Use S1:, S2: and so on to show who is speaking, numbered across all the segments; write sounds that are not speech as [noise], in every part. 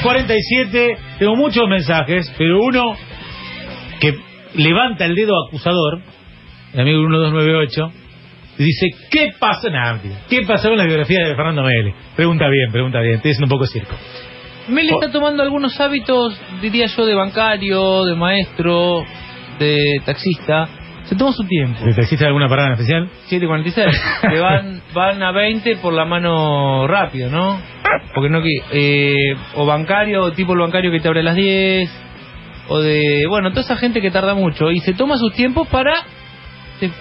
S1: 10.47, tengo muchos mensajes, pero uno que levanta el dedo acusador, el amigo 1298, y dice, ¿qué pasa? Nah. ¿Qué pasó con la biografía de Fernando Mele? Pregunta bien, pregunta bien, estoy haciendo un poco circo.
S2: Mele está tomando algunos hábitos, diría yo, de bancario, de maestro, de taxista. Se toma su tiempo.
S1: ¿Existe alguna parada en especial?
S2: 7.46. que [laughs] van, van a 20 por la mano rápido, ¿no? Porque no que... Eh, o bancario, o tipo el bancario que te abre a las 10. O de... Bueno, toda esa gente que tarda mucho. Y se toma sus tiempos para...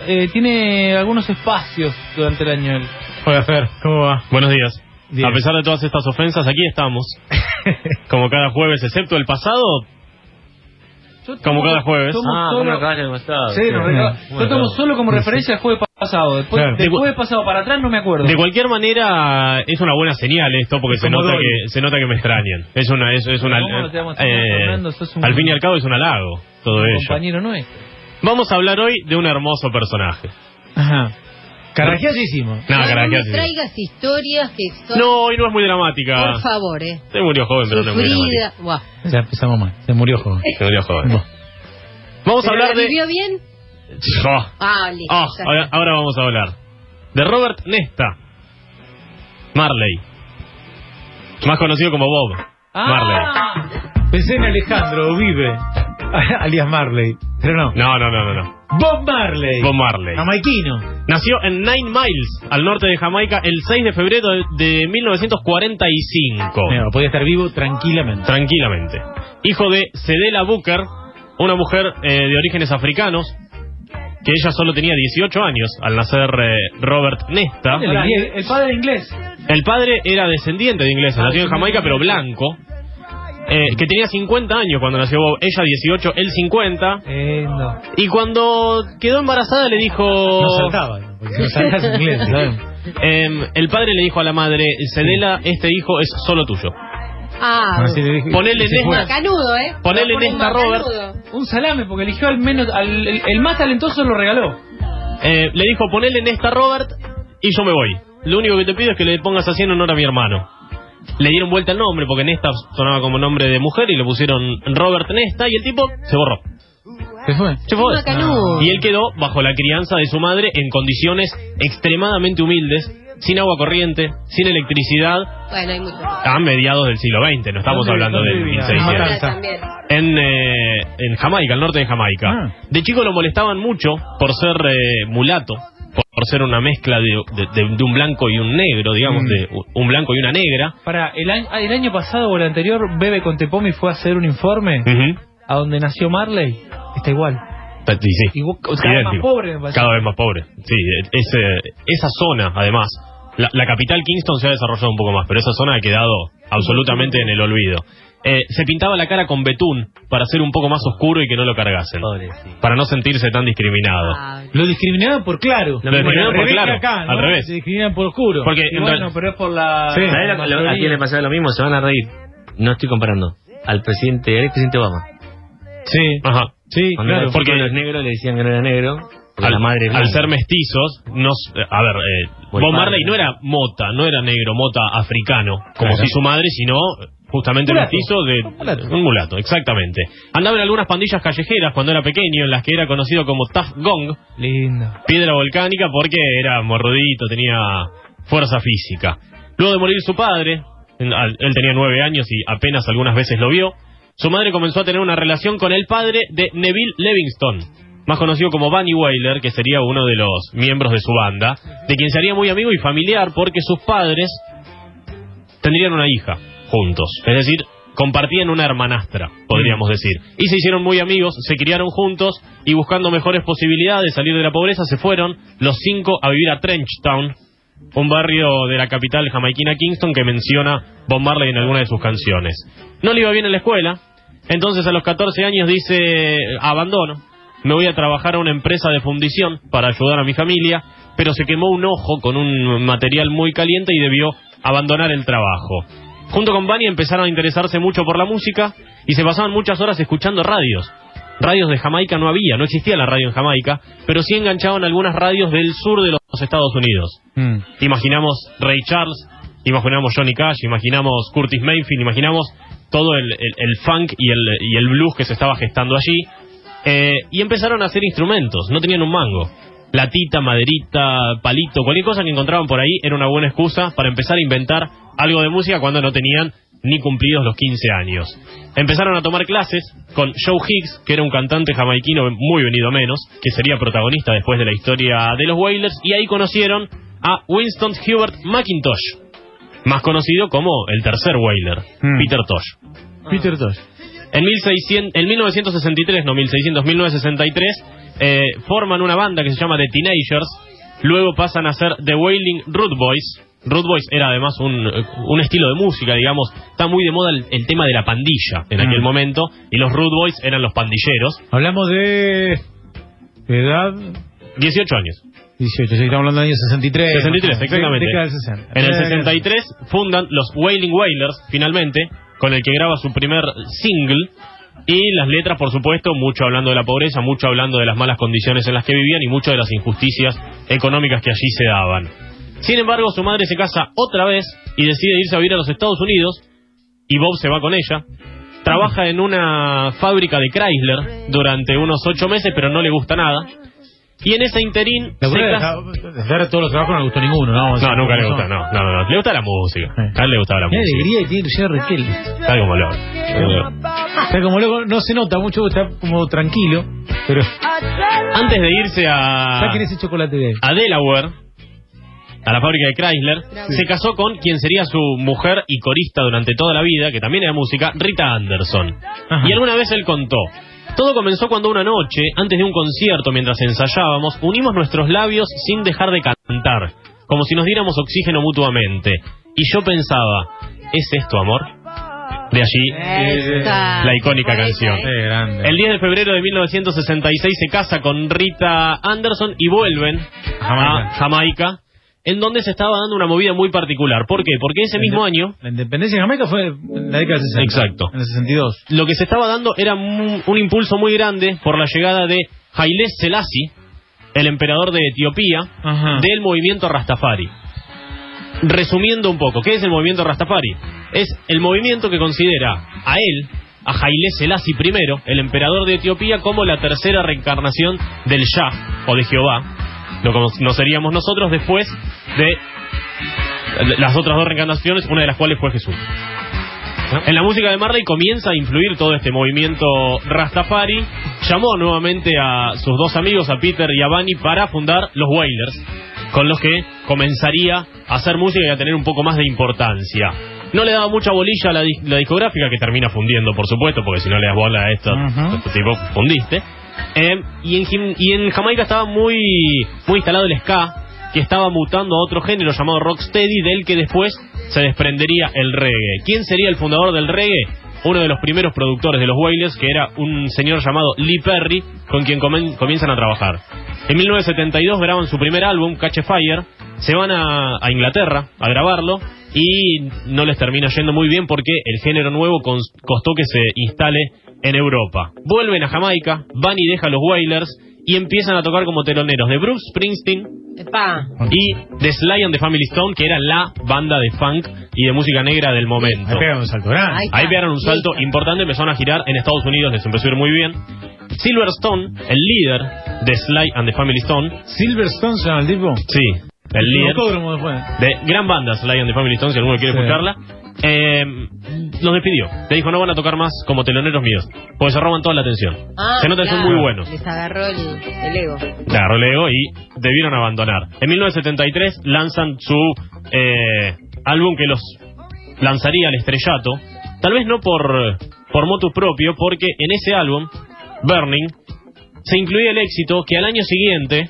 S2: eh, tiene algunos espacios durante el año. él.
S1: Hola Fer, ¿cómo va?
S3: Buenos días.
S1: Bien.
S3: A pesar de todas estas ofensas, aquí estamos. [laughs] Como cada jueves, excepto el pasado.
S2: Yo
S3: Como cada jueves.
S2: tomo
S4: Ah,
S2: solo-
S4: como el estado.
S2: Sí, nos regala- Yo tomo solo como referencia el jueves pasado. Después,
S1: Claro.
S2: del jueves pasado para atrás no me acuerdo.
S3: De cualquier manera, es una buena señal esto, porque se nota, que, se nota que me extrañan. Es una, es, es una,
S2: ¿Cómo no te vamos a
S3: eh,
S2: un-
S3: al fin y al cabo es un halago todo
S2: Un
S3: ello.
S2: compañero nuestro.
S3: Vamos a hablar hoy de un hermoso personaje.
S1: Ajá. Carrajeadísimo.
S3: No,
S5: no, me traigas historias que son...
S3: No, hoy no es muy dramática.
S5: Por favor, eh.
S3: Se murió joven, pero no es muy dramática.
S5: Sufrida. Buah.
S1: Ya empezamos mal, se murió joven.
S3: Se murió joven. Vamos a
S5: ¿Pero
S3: hablar
S5: la
S3: de...
S5: vivió bien?
S3: Oh,
S5: Ah, listo.
S3: oh,
S5: ya
S3: ahora, vamos a hablar de Robert Nesta. Marley. Más conocido como Bob. Marley.
S2: Ah,
S1: Pensé en Alejandro Vive, [laughs] alias Marley, pero no.
S3: No, no, no, no, no.
S1: Bob Marley.
S3: Bob Marley.
S1: Jamaiquino.
S3: Nació en Nine Miles, al norte de Jamaica, el 6 de febrero de, de 1945.
S1: Mira, podía estar vivo tranquilamente.
S3: Tranquilamente. Hijo de Cedela Booker, una mujer eh, de orígenes africanos, que ella solo tenía 18 años al nacer eh, Robert Nesta.
S2: el, el padre inglés.
S3: El padre era descendiente de ingleses, nació en Jamaica, pero blanco. eh, que tenía 50 años cuando nació Bob, ella 18, él 50.
S2: Eh, no.
S3: Y cuando quedó embarazada le dijo...
S1: No saltaba, porque si no saltas inglés, [laughs] ¿sabes?
S3: Em, el padre le dijo a la madre, Cedela, este hijo es solo tuyo.
S5: Ah,
S1: Así le dije-
S3: Ponele
S1: se fue.
S5: macanudo, eh.
S3: Ponele
S5: Un
S3: Nesta, Robert.
S5: macanudo.
S2: Un salame, porque eligió al menos. Al, el, el más talentoso lo regaló.
S3: Eh, le dijo, ponele en esta Robert y yo me voy. Lo único que te pido es que le pongas así en honor a mi hermano. Le dieron vuelta el nombre porque Nesta sonaba como nombre de mujer y le pusieron Robert Nesta y el tipo se borró.
S1: Se fue.
S3: Se fue.
S5: Macanudo.
S3: Y él quedó bajo la crianza de su madre en condiciones extremadamente humildes, sin agua corriente, sin electricidad,
S5: Bueno, hay mucho.
S3: a mediados del siglo XX, no estamos
S2: ¿Dónde-
S3: hablando del
S2: vivía?
S3: 1600.
S1: Matanza.
S5: También.
S3: En, eh, en Jamaica, al norte de Jamaica.
S1: Ah.
S3: De chico lo molestaban mucho por ser eh, mulato, por, por ser una mezcla de, de- de- de un blanco y un negro, digamos,
S1: Mm.
S3: de un blanco y una negra.
S2: Para el año, ah, el año pasado o el anterior, Bebe con Tepomi fue a hacer un informe a donde nació Marley. Está igual.
S3: Sí, sí.
S2: Igual cada vez más
S3: Idéntico.
S2: pobre, me.
S3: Cada vez más pobre. Sí, es, eh, esa zona, además, la, la capital Kingston se ha desarrollado un poco más, pero esa zona ha quedado absolutamente en el olvido. Eh, se pintaba la cara con betún para ser un poco más oscuro y que no lo cargasen. Para no sentirse tan discriminado.
S5: Ah,
S1: Lo discriminaban por claro.
S3: Lo discriminaban
S1: Al
S3: por
S1: revés
S3: claro,
S1: acá, ¿no?
S3: al revés.
S1: Se discriminan por oscuro.
S3: Porque
S2: Y
S3: en
S2: bueno, pero es por la.
S1: Sí.
S4: ¿Sabés lo- lo- a quién le pasaba lo mismo? Se van a reír. No estoy comparando. Al presidente, al expresidente Obama.
S1: Sí,
S3: Ajá.
S1: sí,
S4: Cuando
S1: claro.
S3: porque-
S4: los negros le decían que no era negro.
S3: Al,
S4: la madre
S3: al
S4: blanca.
S3: ser mestizos, nos, eh, a ver, eh, Bob
S4: padre.
S3: Marley no era mota, no era negro, mota africano, como
S1: Claro.
S3: si su madre, sino justamente
S1: Mulato.
S3: mestizo de
S1: Un mulato.
S3: un mulato, exactamente. Andaba en algunas pandillas callejeras cuando era pequeño, en las que era conocido como Tough Gong,
S2: Lindo.
S3: piedra volcánica, porque era morrudito, tenía fuerza física. Luego de morir su padre, en- al- él tenía nueve años y apenas algunas veces lo vio, su madre comenzó a tener una relación con el padre de Neville Livingston, más conocido como Bunny Wailer, que sería uno de los miembros de su banda, de quien sería muy amigo y familiar porque sus padres tendrían una hija juntos. Es decir, compartían una hermanastra, podríamos decir. Y se hicieron muy amigos, se criaron juntos y buscando mejores posibilidades de salir de la pobreza, se fueron los cinco a vivir a Trenchtown, un barrio de la capital jamaiquina Kingston que menciona Bob Marley en alguna de sus canciones. No le iba bien en la escuela, entonces a los 14 años dice, abandono, me voy a trabajar a una empresa de fundición para ayudar a mi familia, pero se quemó un ojo con un material muy caliente y debió abandonar el trabajo. Junto con Bunny empezaron a interesarse mucho por la música y se pasaban muchas horas escuchando radios. Radios de Jamaica no había, no existía la radio en Jamaica, pero sí enganchaban algunas radios del sur de los Estados Unidos.
S1: Mm.
S3: Imaginamos Ray Charles, imaginamos Johnny Cash, imaginamos Curtis Mayfield, imaginamos todo el, el- el funk y el, y el blues que se estaba gestando allí. Eh, y empezaron a hacer instrumentos, no tenían un mango. Latita, maderita, palito, cualquier cosa que encontraban por ahí era una buena excusa para empezar a inventar algo de música cuando no tenían ni cumplidos los 15 años. Empezaron a tomar clases con Joe Higgs, que era un cantante jamaiquino muy venido menos, que sería protagonista después de la historia de los Wailers, y ahí conocieron a Winston Hubert McIntosh, más conocido como el tercer Wailer,
S1: Mm.
S3: Peter Tosh.
S1: Peter Tosh.
S3: En, 1600, en 1963, no 1600, 1963, eh, forman una banda que se llama The Teenagers, luego pasan a ser The Wailing Root Boys. Root Boys era además un, eh, un estilo de música, digamos, está muy de moda el, el tema de la pandilla en aquel
S1: Mm.
S3: momento, y los Root Boys eran los pandilleros,
S1: Hablamos de edad
S3: 18 años.
S1: 18, sí, estamos hablando del año 63.
S3: 63,
S1: ¿no?
S3: exactamente.
S1: Década del 60.
S3: En el
S1: Década del
S3: 63 fundan los Wailing Wailers, finalmente, con el que graba su primer single. Y las letras, por supuesto, mucho hablando de la pobreza, mucho hablando de las malas condiciones en las que vivían y mucho de las injusticias económicas que allí se daban. Sin embargo, su madre se casa otra vez y decide irse a vivir a los Estados Unidos y Bob se va con ella. Trabaja en una fábrica de Chrysler durante unos ocho meses, pero no le gusta nada. Y en ese interín se
S1: de todos los trabajos no le gustó ninguno, ¿no?
S3: no, nunca le gusta, no, no, no, no. Le gusta la música. A él le gustaba la
S1: Qué
S3: música.
S1: alegría que tiene Luciano Requel.
S3: Está como loco.
S1: Está como loco, no se nota mucho, está como tranquilo, pero
S3: Antes de irse a,
S1: saquen ese chocolate de él.
S3: a Delaware, a la fábrica de Chrysler, se casó con quien sería su mujer y corista durante toda la vida, que también era música, Rita Anderson.
S1: Ajá.
S3: Y alguna vez él contó. Todo comenzó cuando una noche, antes de un concierto, mientras ensayábamos, unimos nuestros labios sin dejar de cantar, como si nos diéramos oxígeno mutuamente. Y yo pensaba, ¿es esto amor? De allí la icónica canción.
S1: Qué grande.
S3: El 10 de febrero de 1966 se casa con Rita Anderson y vuelven
S1: Jamaica.
S3: a Jamaica, en donde se estaba dando una movida muy particular. ¿Por qué? Porque ese mismo año
S1: La independencia de Jamaica fue en la década del 60.
S3: Exacto.
S1: En el 62.
S3: lo que se estaba dando era un, un impulso muy grande por la llegada de Haile Selassie, el emperador de Etiopía,
S1: Ajá.
S3: del movimiento Rastafari. Resumiendo un poco, ¿qué es el movimiento Rastafari? Es el movimiento que considera a él, a Haile Selassie I, el emperador de Etiopía, como la tercera reencarnación del Shah o de Jehová, lo conoceríamos nosotros después de las otras dos reencarnaciones, una de las cuales fue Jesús. En la música de Marley comienza a influir todo este movimiento Rastafari. Llamó nuevamente a sus dos amigos, a Peter y a Bunny, para fundar los Wailers, con los que comenzaría a hacer música y a tener un poco más de importancia. No le daba mucha bolilla a la, dis- la discográfica, que termina fundiendo, por supuesto, porque si no le das bola a esto, este tipo, fundiste. Eh, y, en, y en Jamaica estaba muy, muy instalado el ska, que estaba mutando a otro género llamado rocksteady, del que después se desprendería el reggae. ¿Quién sería el fundador del reggae? Uno de los primeros productores de los Wailers, que era un señor llamado Lee Perry, con quien comen- comienzan a trabajar. En 1972 graban su primer álbum, Catch a Fire, se van a, a Inglaterra a grabarlo y no les termina yendo muy bien porque el género nuevo costó que se instale en Europa. Vuelven a Jamaica, van y deja los Wailers y empiezan a tocar como teloneros de Bruce Springsteen,
S5: Epa.
S3: y The Sly and the Family Stone, que era la banda de funk y de música negra del momento.
S1: Ahí pegan un salto grande.
S5: Ahí
S3: Ahí pegaron un salto
S5: Listo.
S3: importante, empezaron a girar en Estados Unidos, les empezó a ir muy bien. Silverstone, el líder de Sly and the Family Stone,
S1: Silverstone se llama el tipo.
S3: sí, el líder de gran banda and the Family Stone, si alguno quiere
S1: Sí.
S3: escucharla, eh, los despidió. Le dijo, no van a tocar más como teloneros míos, porque se roban toda la atención.
S5: Ah,
S3: se nota que son muy buenos.
S5: Les agarró el, el ego.
S3: Agarró el ego y debieron abandonar. En 1973 lanzan su eh, álbum que los lanzaría al estrellato. Tal vez no por, por motu propio, porque en ese álbum, Burning, se incluía el éxito que al año siguiente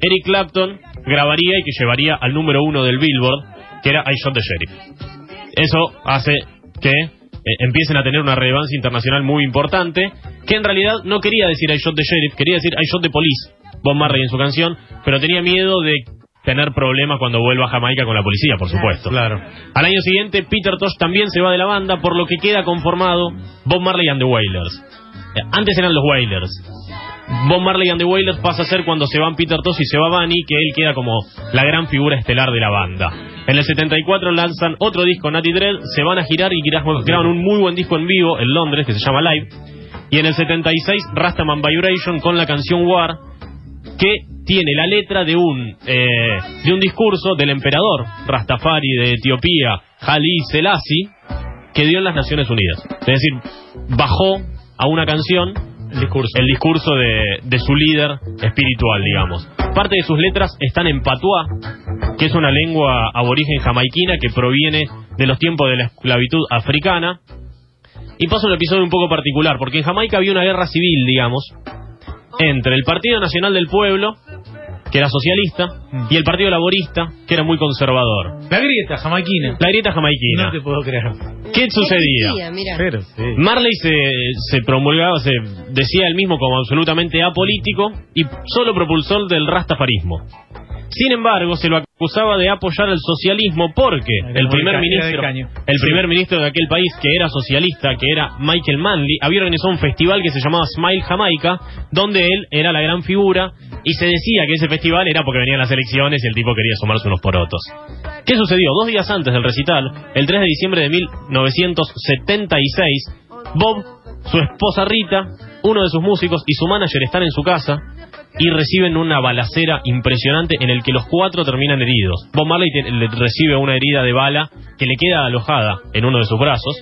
S3: Eric Clapton grabaría y que llevaría al número uno del Billboard, que era I Shot the Sheriff. Eso hace que eh, empiecen a tener una relevancia internacional muy importante, que en realidad no quería decir I Shot the Sheriff, quería decir I Shot the Police, Bob Marley en su canción, pero tenía miedo de tener problemas cuando vuelva a Jamaica con la policía, por supuesto.
S1: Claro.
S3: Al año siguiente, Peter Tosh también se va de la banda, por lo que queda conformado Bob Marley and the Wailers. Eh, Antes eran los Wailers. Bob Marley and the Wailers pasa a ser cuando se van Peter Tosh y se va Bunny, que él queda como la gran figura estelar de la banda. En el 74 lanzan otro disco, Natty Dread, se van a girar y gra- graban un muy buen disco en vivo en Londres que se llama Live. Y en el 76, Rastaman Vibration con la canción War, que tiene la letra de un, eh, de un discurso del emperador Rastafari de Etiopía, Haile Selassie, que dio en las Naciones Unidas. Es decir, bajó a una canción
S1: El discurso.
S3: de su líder espiritual, digamos. Parte de sus letras están en patuá, que es una lengua aborigen jamaiquina que proviene de los tiempos de la esclavitud africana. Y pasa un episodio un poco particular, porque en Jamaica había una guerra civil, digamos, entre el Partido Nacional del Pueblo, que era socialista, y el Partido Laborista, que era muy conservador.
S1: La grieta jamaiquina.
S3: La grieta jamaiquina.
S1: No te puedo creer.
S3: ¿Qué sucedía?
S5: Decía, mira.
S1: Pero sí.
S3: Marley se, se promulgaba, se decía él mismo como absolutamente apolítico y solo propulsor del rastafarismo. Sin embargo, se lo acusaba de apoyar el socialismo porque el primer ministro, el primer ministro de aquel país que era socialista, que era Michael Manley, había organizado un festival que se llamaba Smile Jamaica, donde él era la gran figura y se decía que ese festival era porque venían las elecciones y el tipo quería sumarse unos porotos. ¿Qué sucedió? Dos días antes del recital, el 3 de diciembre de 1976, Bob, su esposa Rita, uno de sus músicos y su manager están en su casa y reciben una balacera impresionante en el que los cuatro terminan heridos. Bob Marley te- le recibe una herida de bala que le queda alojada en uno de sus brazos.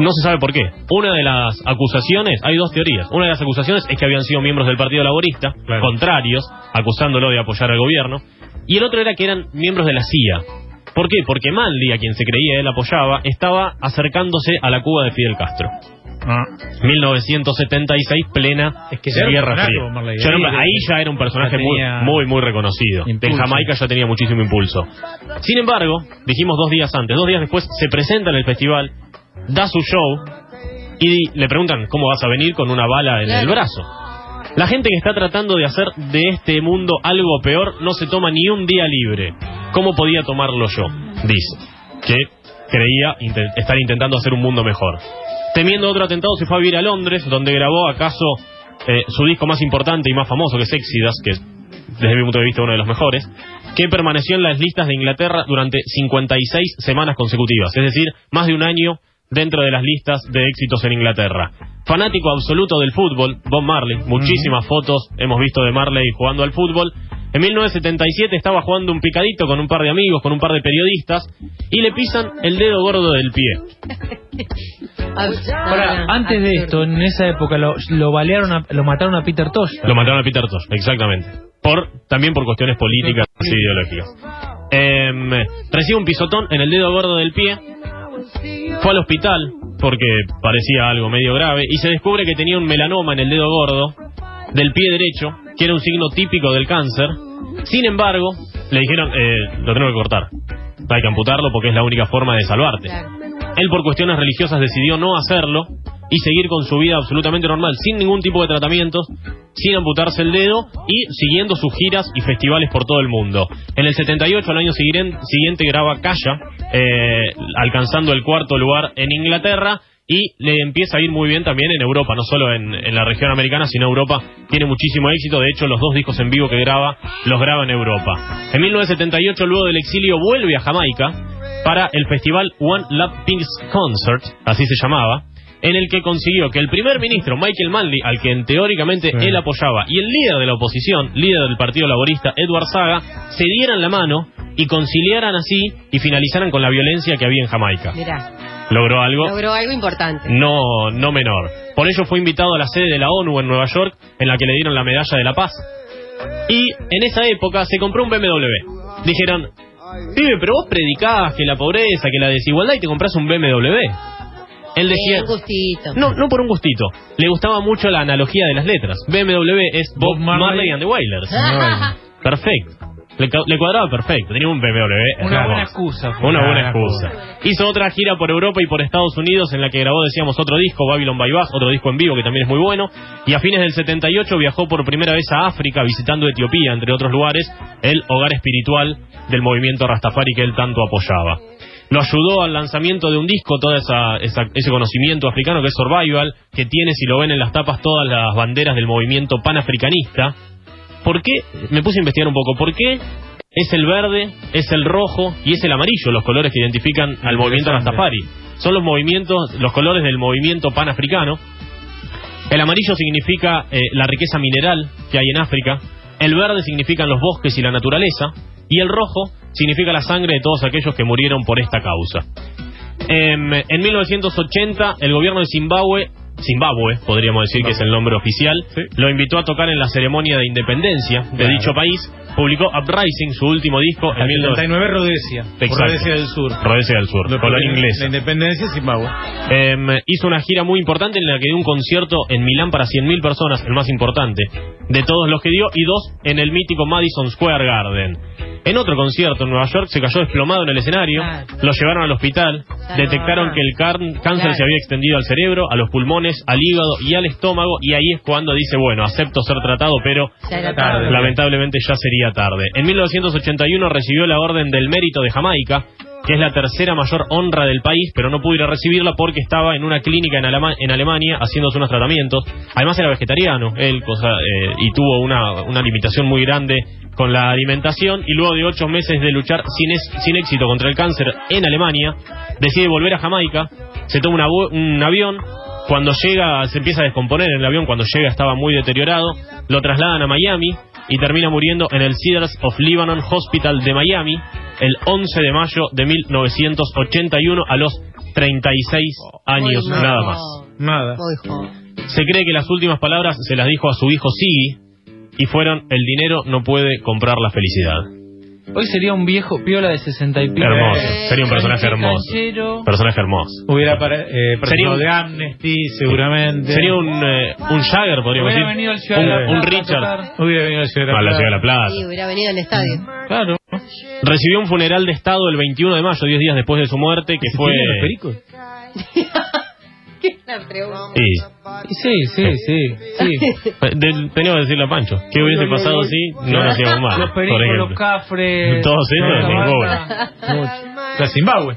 S3: No se sabe por qué. Una de las acusaciones, hay dos teorías. Una de las acusaciones es que habían sido miembros del Partido Laborista,
S1: Claro.
S3: contrarios, acusándolo de apoyar al gobierno. Y el otro era que eran miembros de la CIA. ¿Por qué? Porque Manley, a quien se creía él apoyaba, estaba acercándose a la Cuba de Fidel Castro.
S1: Ah.
S3: 1976, plena
S1: Es que
S3: Guerra Fría. Un-
S1: Ahí-
S3: ya era un personaje muy, muy, muy reconocido.
S1: impulso.
S3: En Jamaica ya tenía muchísimo impulso. Sin embargo, dijimos dos días antes, dos días después se presenta en el festival, da su show y le preguntan cómo vas a venir con una bala en el brazo. La gente que está tratando de hacer de este mundo algo peor no se toma ni un día libre. ¿Cómo podía tomarlo yo? Dice que creía inte- estar intentando hacer un mundo mejor. Temiendo otro atentado, se fue a vivir a Londres, donde grabó acaso eh, su disco más importante y más famoso, que es Exodus, que es desde mi punto de vista uno de los mejores, que permaneció en las listas de Inglaterra durante 56 semanas consecutivas, es decir, más de un año dentro de las listas de éxitos en Inglaterra. Fanático absoluto del fútbol, Bob Marley, muchísimas fotos hemos visto de Marley jugando al fútbol. En 1977 estaba jugando un picadito con un par de amigos, con un par de periodistas, y le pisan el dedo gordo del pie. [laughs]
S2: Ahora,
S5: ah,
S2: antes de esto, en esa época lo, lo balearon, a- lo mataron a Peter Tosh.
S3: Lo mataron a Peter Tosh, exactamente. Por, también por cuestiones políticas y ideológicas. Em, recibe un pisotón en el dedo gordo del pie. Fue al hospital porque parecía algo medio grave y se descubre que tenía un melanoma en el dedo gordo del pie derecho, que era un signo típico del cáncer. Sin embargo, le dijeron, eh, lo tengo que cortar. Hay que amputarlo porque es la única forma de salvarte. Él por cuestiones religiosas decidió no hacerlo y seguir con su vida absolutamente normal, sin ningún tipo de tratamientos, sin amputarse el dedo y siguiendo sus giras y festivales por todo el mundo. En el 78, al año siguiente, siguiente graba Calla, eh, alcanzando el cuarto lugar en Inglaterra y le empieza a ir muy bien también en Europa, no solo en, en la región americana, sino Europa tiene muchísimo éxito. De hecho, los dos discos en vivo que graba los graba en Europa. En 1978, luego del exilio, vuelve a Jamaica para el festival One Love Pink's Concert, así se llamaba, en el que consiguió que el primer ministro Michael Manley, al que en teóricamente
S1: Sí.
S3: él apoyaba, y el líder de la oposición, líder del Partido Laborista, Edward Saga, se dieran la mano y conciliaran así y finalizaran con la violencia que había en Jamaica.
S5: Mirá,
S3: Logró algo
S5: logró algo importante.
S3: no, no menor. Por ello fue invitado a la sede de la ONU en Nueva York, en la que le dieron la medalla de la paz. Y en esa época se compró un BMW. Dijeron, pibe, pero vos predicás que la pobreza, que la desigualdad y te compras un BMW. Él decía,
S5: Bien, gustito.
S3: no, no por un gustito. Le gustaba mucho la analogía de las letras. BMW es Bob,
S1: Bob Marley.
S3: Marley and the Wailers. [laughs] Perfecto. Le, cuadraba perfecto. Tenía un BMW.
S2: Una buena excusa. fue.
S3: Una buena excusa. Hizo otra gira por Europa y por Estados Unidos en la que grabó, decíamos, otro disco, Babylon by Bus, otro disco en vivo que también es muy bueno. Y a fines del 78 viajó por primera vez a África visitando Etiopía, entre otros lugares, el hogar espiritual del movimiento Rastafari que él tanto apoyaba. Lo ayudó al lanzamiento de un disco, todo esa, esa- ese conocimiento africano que es Survival, que tiene, si lo ven en las tapas, todas las banderas del movimiento panafricanista. ¿Por qué? Me puse a investigar un poco. ¿Por qué es el verde, es el rojo y es el amarillo, los colores que identifican al movimiento Rastafari. Son los movimientos, los colores del movimiento panafricano. El amarillo significa eh, la riqueza mineral que hay en África. El verde significan los bosques y la naturaleza. Y el rojo significa la sangre de todos aquellos que murieron por esta causa. Em, en 1980, el gobierno de Zimbabue, Zimbabue, podríamos decir que es el nombre oficial,
S1: Sí.
S3: lo invitó a tocar en la ceremonia de independencia de
S1: Claro.
S3: dicho país. Publicó Uprising, su último disco, en
S1: En
S3: 1979.
S1: 79 Rhodesia.
S3: Exacto.
S1: Rhodesia del Sur.
S3: Rhodesia del Sur, colonia
S1: La
S3: inglesa.
S1: independencia de Zimbabue.
S3: Em, hizo una gira muy importante en la que dio un concierto en Milán para 100.000 personas, el más importante de todos los que dio, y dos en el mítico Madison Square Garden. En otro concierto en Nueva York se cayó desplomado en el escenario,
S5: Claro.
S3: lo llevaron al hospital,
S5: Claro.
S3: detectaron que el cáncer
S5: Claro.
S3: se había extendido al cerebro, a los pulmones, al hígado y al estómago, y ahí es cuando dice, bueno, acepto ser tratado, pero
S1: Tarde.
S5: tarde.
S3: lamentablemente ya sería tarde. En 1981 recibió la Orden del Mérito de Jamaica, que es la tercera mayor honra del país, pero no pudo ir a recibirla porque estaba en una clínica en, Alema- en Alemania haciéndose unos tratamientos. Además era vegetariano, él, cosa, eh, y tuvo una, una limitación muy grande con la alimentación, y luego de ocho meses de luchar sin, es- sin éxito contra el cáncer en Alemania, decide volver a Jamaica, se toma una un avión, cuando llega, se empieza a descomponer en el avión, cuando llega estaba muy deteriorado, lo trasladan a Miami y termina muriendo en el Cedars of Lebanon Hospital de Miami el 11 de mayo de 1981 a los 36 años
S5: Muy
S3: nada más.
S1: Nada.
S3: Se cree que las últimas palabras se las dijo a su hijo Siggy y fueron el dinero no puede comprar la felicidad.
S2: Hoy sería un viejo piola de 60 y pico.
S3: Hermoso,
S5: Eh,
S3: sería un personaje hermoso.
S2: canchero.
S3: Personaje hermoso.
S1: Hubiera para, eh,
S3: Sería un-
S1: de Amnesty, seguramente.
S3: Sería un, eh, un Jagger, podríamos
S2: Hubiera
S3: decir.
S2: venido al Ciudad de
S3: un,
S2: la
S3: un Richard.
S1: Hubiera venido a Ciudad de
S3: a la
S1: Plata.
S3: Ciudad de la Plata.
S5: Sí, hubiera venido al estadio.
S1: Claro.
S3: Recibió un funeral de Estado el 21 de mayo, 10 días después de su muerte, que fue...
S1: ¿Tienen los pericos? [laughs]
S5: ¿Qué pregunta?
S3: Sí,
S2: Sí, sí, sí. sí.
S3: de- teníamos que decirle a Pancho, ¿qué hubiese pasado si no lo hacíamos mal?
S2: Los pericos, los cafres.
S3: Todos
S2: esa
S3: ninguno.
S1: La Zimbabue.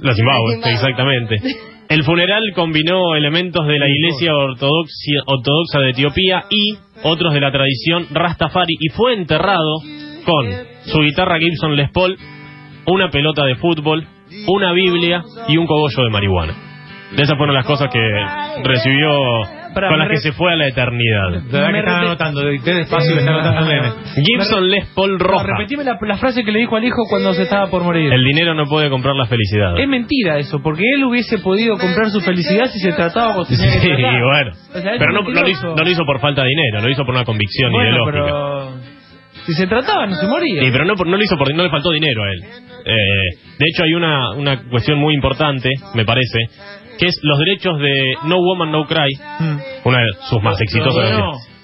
S3: La Zimbabue,
S5: Zimbabue.
S3: exactamente. [laughs] El funeral combinó elementos de la iglesia ortodoxia- ortodoxa de Etiopía y otros de la tradición Rastafari y fue enterrado con su guitarra Gibson Les Paul, una pelota de fútbol, una Biblia y un cogollo de marihuana. Esas fueron las cosas que recibió con las que se fue a la eternidad.
S1: La verdad que están anotando, dicté despacio que están anotando.
S3: Gibson Les Paul
S2: No,
S3: roja.
S2: repetime la, la frase que le dijo al hijo cuando se estaba por morir.
S3: El dinero no puede comprar la felicidad.
S2: Es mentira eso, porque él hubiese podido comprar su felicidad si se trataba tenía que
S3: Sí,
S2: tratar.
S3: bueno.
S2: O sea, es
S3: Pero no, no lo hizo, no lo hizo por falta de dinero, lo hizo por una convicción
S2: Bueno,
S3: ideológica.
S2: pero si se trataba no se moría.
S3: Sí, pero no, por- no lo hizo porque no le faltó dinero a él. Eh, de hecho, hay una, una cuestión muy importante, me parece, que es los derechos de No Woman No Cry, una de sus más exitosas.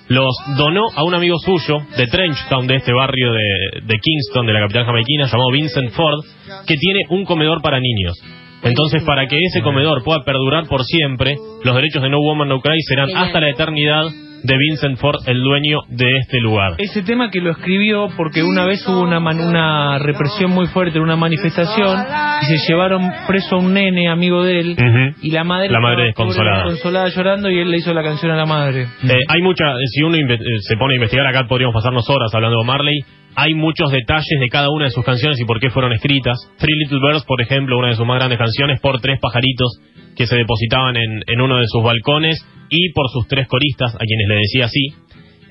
S3: Los donó a un amigo suyo de Trenchtown, de este barrio de, de Kingston, de la capital jamaiquina, llamado Vincent Ford, que tiene un comedor para niños. Entonces, para que ese comedor pueda perdurar por siempre, los derechos de No Woman No Cry serán hasta la eternidad de Vincent Ford, el dueño de este lugar.
S2: Ese tema que lo escribió porque una vez hubo una, man- una represión muy fuerte, una manifestación, y se llevaron preso a un nene amigo de él, y la madre,
S3: La madre desconsolada.
S2: desconsolada llorando, y él le hizo la canción a la madre.
S3: Eh, hay mucha, si uno eh, se pone a investigar acá, podríamos pasarnos horas hablando de Marley. Hay muchos detalles de cada una de sus canciones y por qué fueron escritas. Three Little Birds, por ejemplo, una de sus más grandes canciones, por tres pajaritos que se depositaban en, en uno de sus balcones y por sus tres coristas, a quienes le decía así.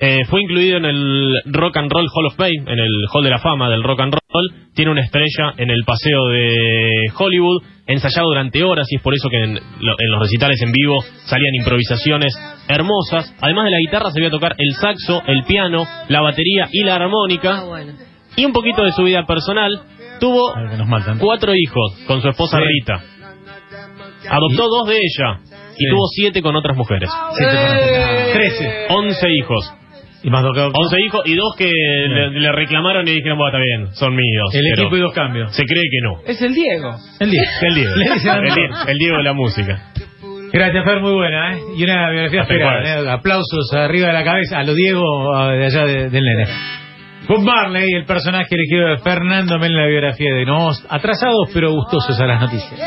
S3: Eh, fue incluido en el Rock and Roll Hall of Fame, en el Hall de la Fama del Rock and Roll. Tiene una estrella en el Paseo de Hollywood, ensayado durante horas y es por eso que en, lo- en los recitales en vivo salían improvisaciones hermosas. Además de la guitarra se veía tocar el saxo, el piano, la batería y la
S5: Ah,
S3: armónica.
S5: bueno.
S3: Y un poquito de su vida personal. Tuvo cuatro hijos con su esposa
S1: Sí.
S3: Rita. Adoptó dos de ella y
S1: Sí.
S3: tuvo siete con otras mujeres.
S1: Trece.
S3: Once hijos.
S1: Y más tocado.
S3: 11 hijos y dos que le, le reclamaron y dijeron, bueno, está bien, son míos.
S1: El
S3: pero
S1: equipo y dos cambios.
S3: Se cree que no.
S2: Es el Diego.
S1: El 10. [laughs]
S3: El Diego.
S1: Le dicen
S3: el, Diego el Diego de la música.
S1: Gracias, Fer, muy buena, ¿eh? Y una biografía
S3: Hasta
S1: esperada. ¿eh? Aplausos arriba de la cabeza a lo Diego a- de allá de- del nene. Bob Marley, el personaje elegido de Fernando Mel en la biografía de Nos, atrasados pero gustosos a las noticias.